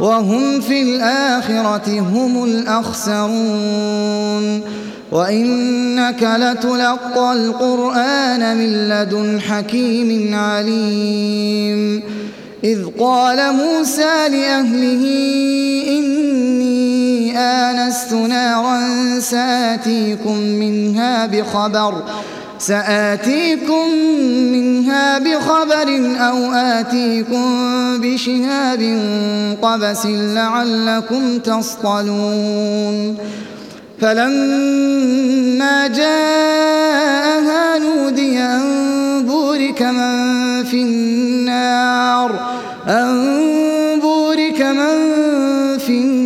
وهم في الآخرة هم الأخسرون. وإنك لتلقى القرآن من لدن حكيم عليم. إذ قال موسى لأهله إني آنست نارا سآتيكم منها بخبر سآتيكم منها بخبر أو آتيكم بشهاب قبس لعلكم تصطلون. فلما جاءها نودي أن بورك من في النار أن بورك من في النار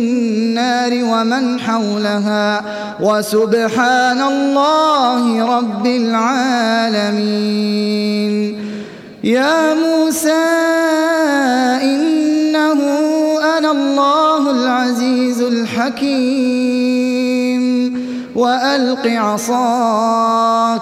ومن حولها وسبحان الله رب العالمين. يا موسى إنه أنا الله العزيز الحكيم. وألق عصاك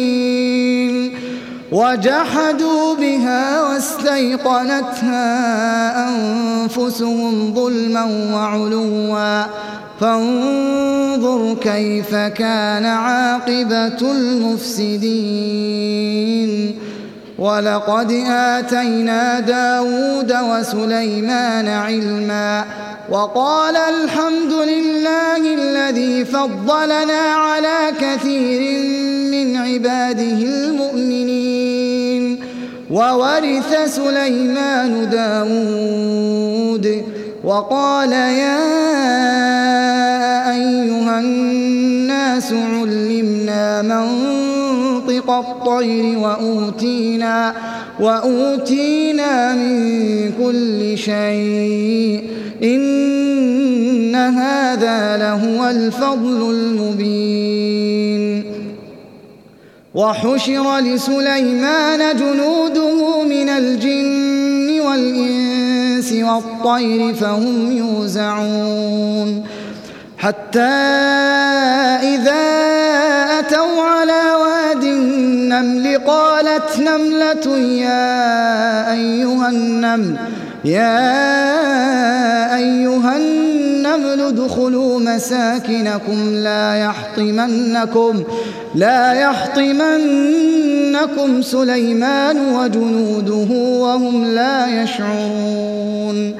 وجحدوا بها واستيقنتها أنفسهم ظلما وعلوا. فانظر كيف كان عاقبة المفسدين. ولقد آتينا داود وسليمان علما. وقال الحمد لله الذي فضلنا على كثير من عباده المؤمنين وورث سليمان داود وقال يا أيها الناس علمنا منطق الطير وأوتينا, وأوتينا من كل شيء. إن هذا لهو الفضل المبين. وحشر لسليمان جنوده من الجن والإنس والطير فهم يوزعون. حتى إذا أتوا على واد النمل قالت نملة يا أيها النمل يا أيها النمل ادخلوا مساكنكم لا يحطمنكم لا يحطمنكم سليمان وجنوده وهم لا يشعرون.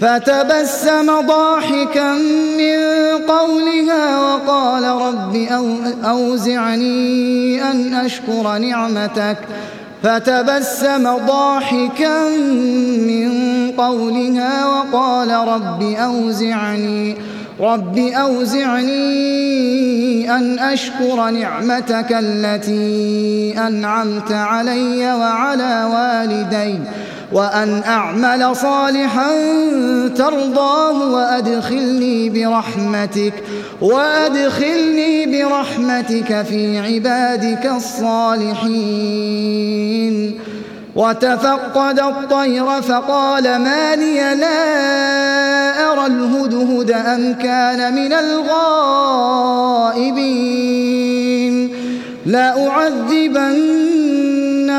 فتبسم ضاحكا من قولها وقال رب أوزعني أن أشكر نعمتك. فتبسم ضاحكا من قولها وقال رب أوزعني رب أوزعني أن أشكر نعمتك التي أنعمت علي وعلى والدي. وأن أعمل صالحا ترضاه وأدخلني برحمتك وأدخلني برحمتك في عبادك الصالحين. وتفقد الطير فقال ما لي لا أرى الهدهد أم كان من الغائبين.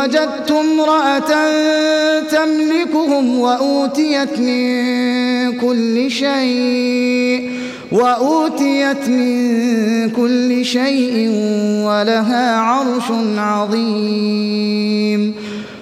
وجدت امرأة تملكهم وأوتيت من كل شيء وأوتيت من كل شيء ولها عرش عظيم.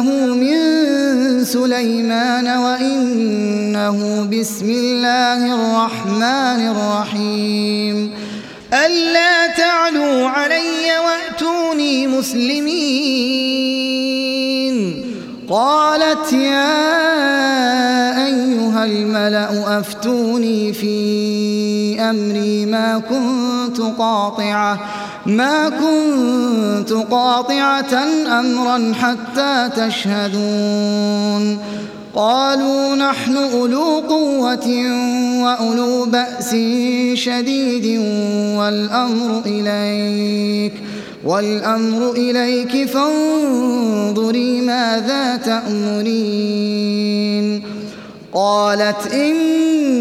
إنه من سليمان وإنه بسم الله الرحمن الرحيم. ألا تعلوا علي وأتوني مسلمين. قالت يا أيها الملأ أفتوني في أمري ما كنت قاطعة. ما كنت قاطعة أمرا حتى تشهدون. قالوا نحن أولو قوة وأولو بأس شديد والأمر إليك والأمر إليك فانظري ماذا تأمرين. قالت إن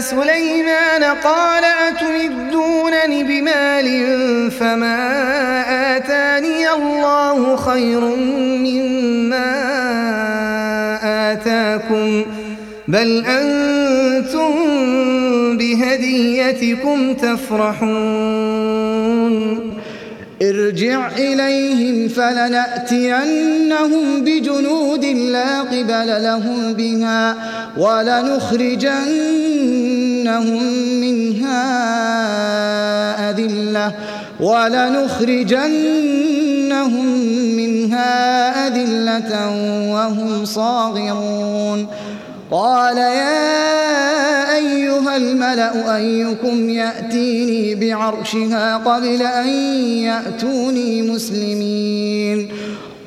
سليمان قال أتمدونني بمال فما آتاني الله خير مما آتاكم بل أنتم بهديتكم تفرحون ارجع إليهم فلنأتينهم بجنود لا قبل لهم بها ولنخرجنهم منها أذلة ولنخرجنهم منها أذلة وهم صاغرون قال يا أيها الملأ أيكم يأتيني بعرشها قبل أن يأتوني مسلمين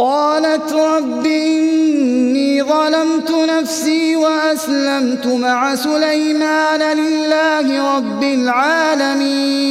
قالت رب إني ظلمت نفسي وأسلمت مع سليمان لله رب العالمين.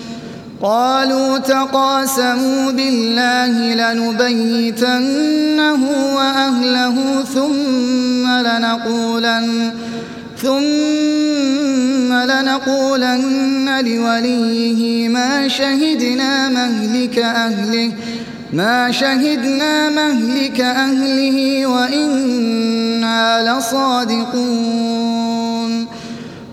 قالوا تقاسموا بالله لنبيتنه وأهله ثم لنقولن ثم لنقولن لوليه ما شهدنا مهلك أهله ما شهدنا مهلك أهله وإنا لصادقون.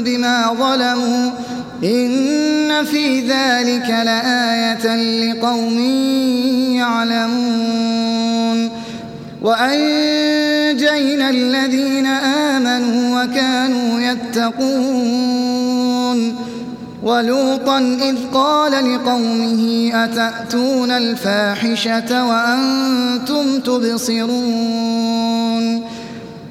بما ظلموا إن في ذلك لآية لقوم يعلمون. وأنجينا الذين آمنوا وكانوا يتقون. ولوطا إذ قال لقومه أتأتون الفاحشة وأنتم تبصرون.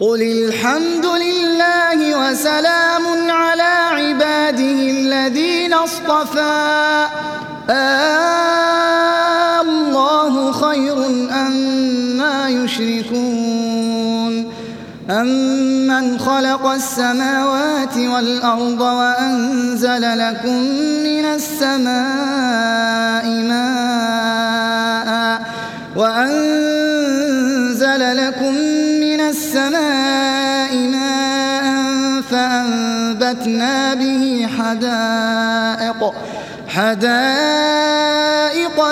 قل الحمد لله وسلام على عباده الذين اصطفى. آه الله خير أما يشركون. أمن خلق السماوات والأرض وأنزل لكم من السماء ماء وأنزل لكم السماء ماء فأنبتنا به حدائق. حدائق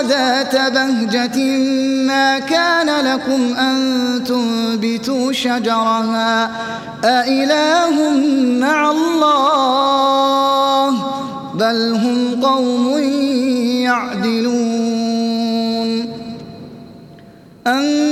ذات بهجة ما كان لكم أن تنبتوا شجرها. أإله مع الله بل هم قوم يعدلون. جعل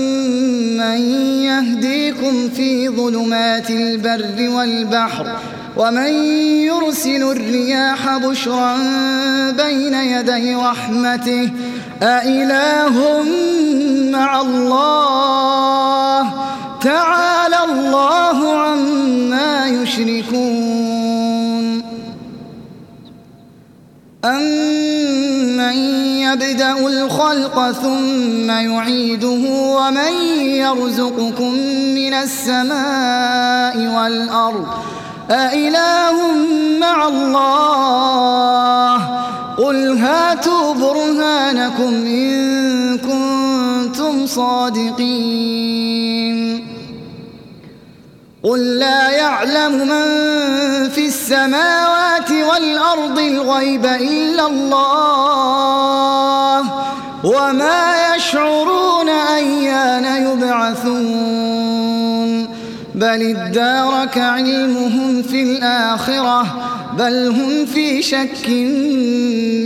ظلمات البر والبحر ومن يرسل الرياح بشرا بين يدي رحمته أإله مع الله؟ تعالى الله عما يشركون. أمن يبدأ الخلق ثم يعيده ومن يرزقكم من السماء والأرض أإله مع الله؟ قل هاتوا برهانكم إن كنتم صادقين. قل لا يعلم من في السماوات والأرض الغيب إلا الله وما يشعرون أيان يبعثون بل ادارك علمهم في الآخرة بل هم في شك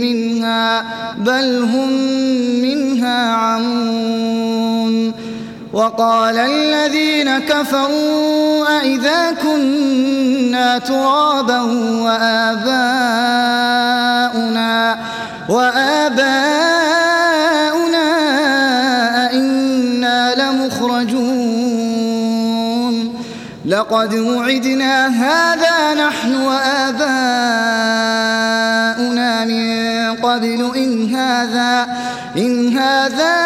منها بل هم منها عمون وقال الذين كفروا أئذا كنا ترابا وآباؤنا وآباؤنا أئنا لمخرجون. لقد وعدنا هذا نحن وآباؤنا من قبل إن هذا إن هذا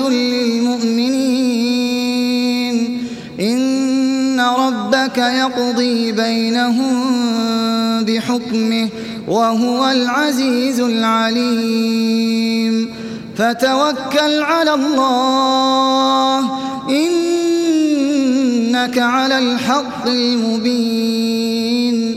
للمؤمنين. إن ربك يقضي بينهم بحكمه وهو العزيز العليم. فتوكل على الله إنك على الحق المبين.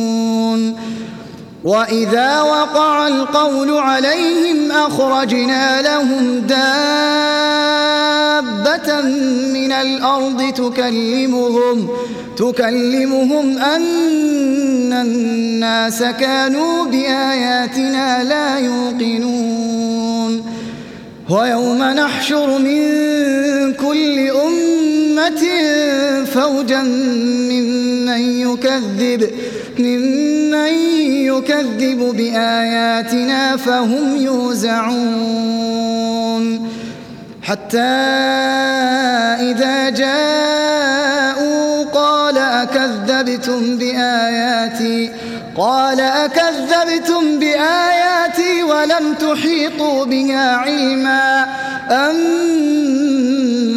وإذا وقع القول عليهم أخرجنا لهم دابة من الأرض تكلمهم تكلمهم أن الناس كانوا بآياتنا لا يوقنون ويوم نحشر من كل أمة فوجا يكذب ممن يكذب بآياتنا فهم يوزعون. حتى إذا جاءوا قال أكذبتم بآياتي قال أكذبتم بآياتي ولم تحيطوا بها علما. أم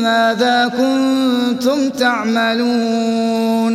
ماذا كنتم تعملون؟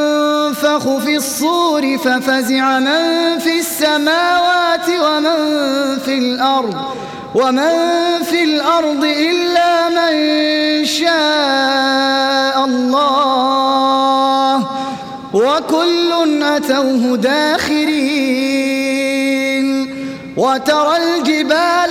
ينفخ في الصور ففزع من في السماوات ومن في الأرض ومن في الأرض إلا من شاء الله. وكل أتوه داخرين وترى الجبال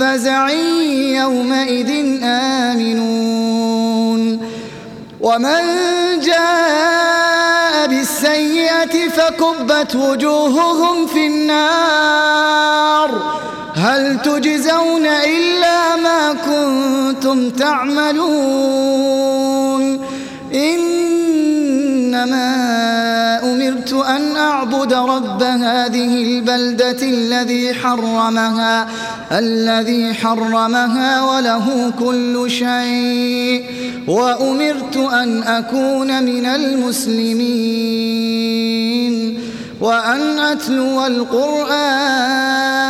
فزع يومئذ آمنون. ومن جاء بالسيئة فكبت وجوههم في النار. هل تجزون إلا ما كنتم تعملون؟ إنما أمرت أن أعبد رب هذه البلدة الذي حرمها الذي حرمها وله كل شيء وأمرت أن أكون من المسلمين وأن أتلو القرآن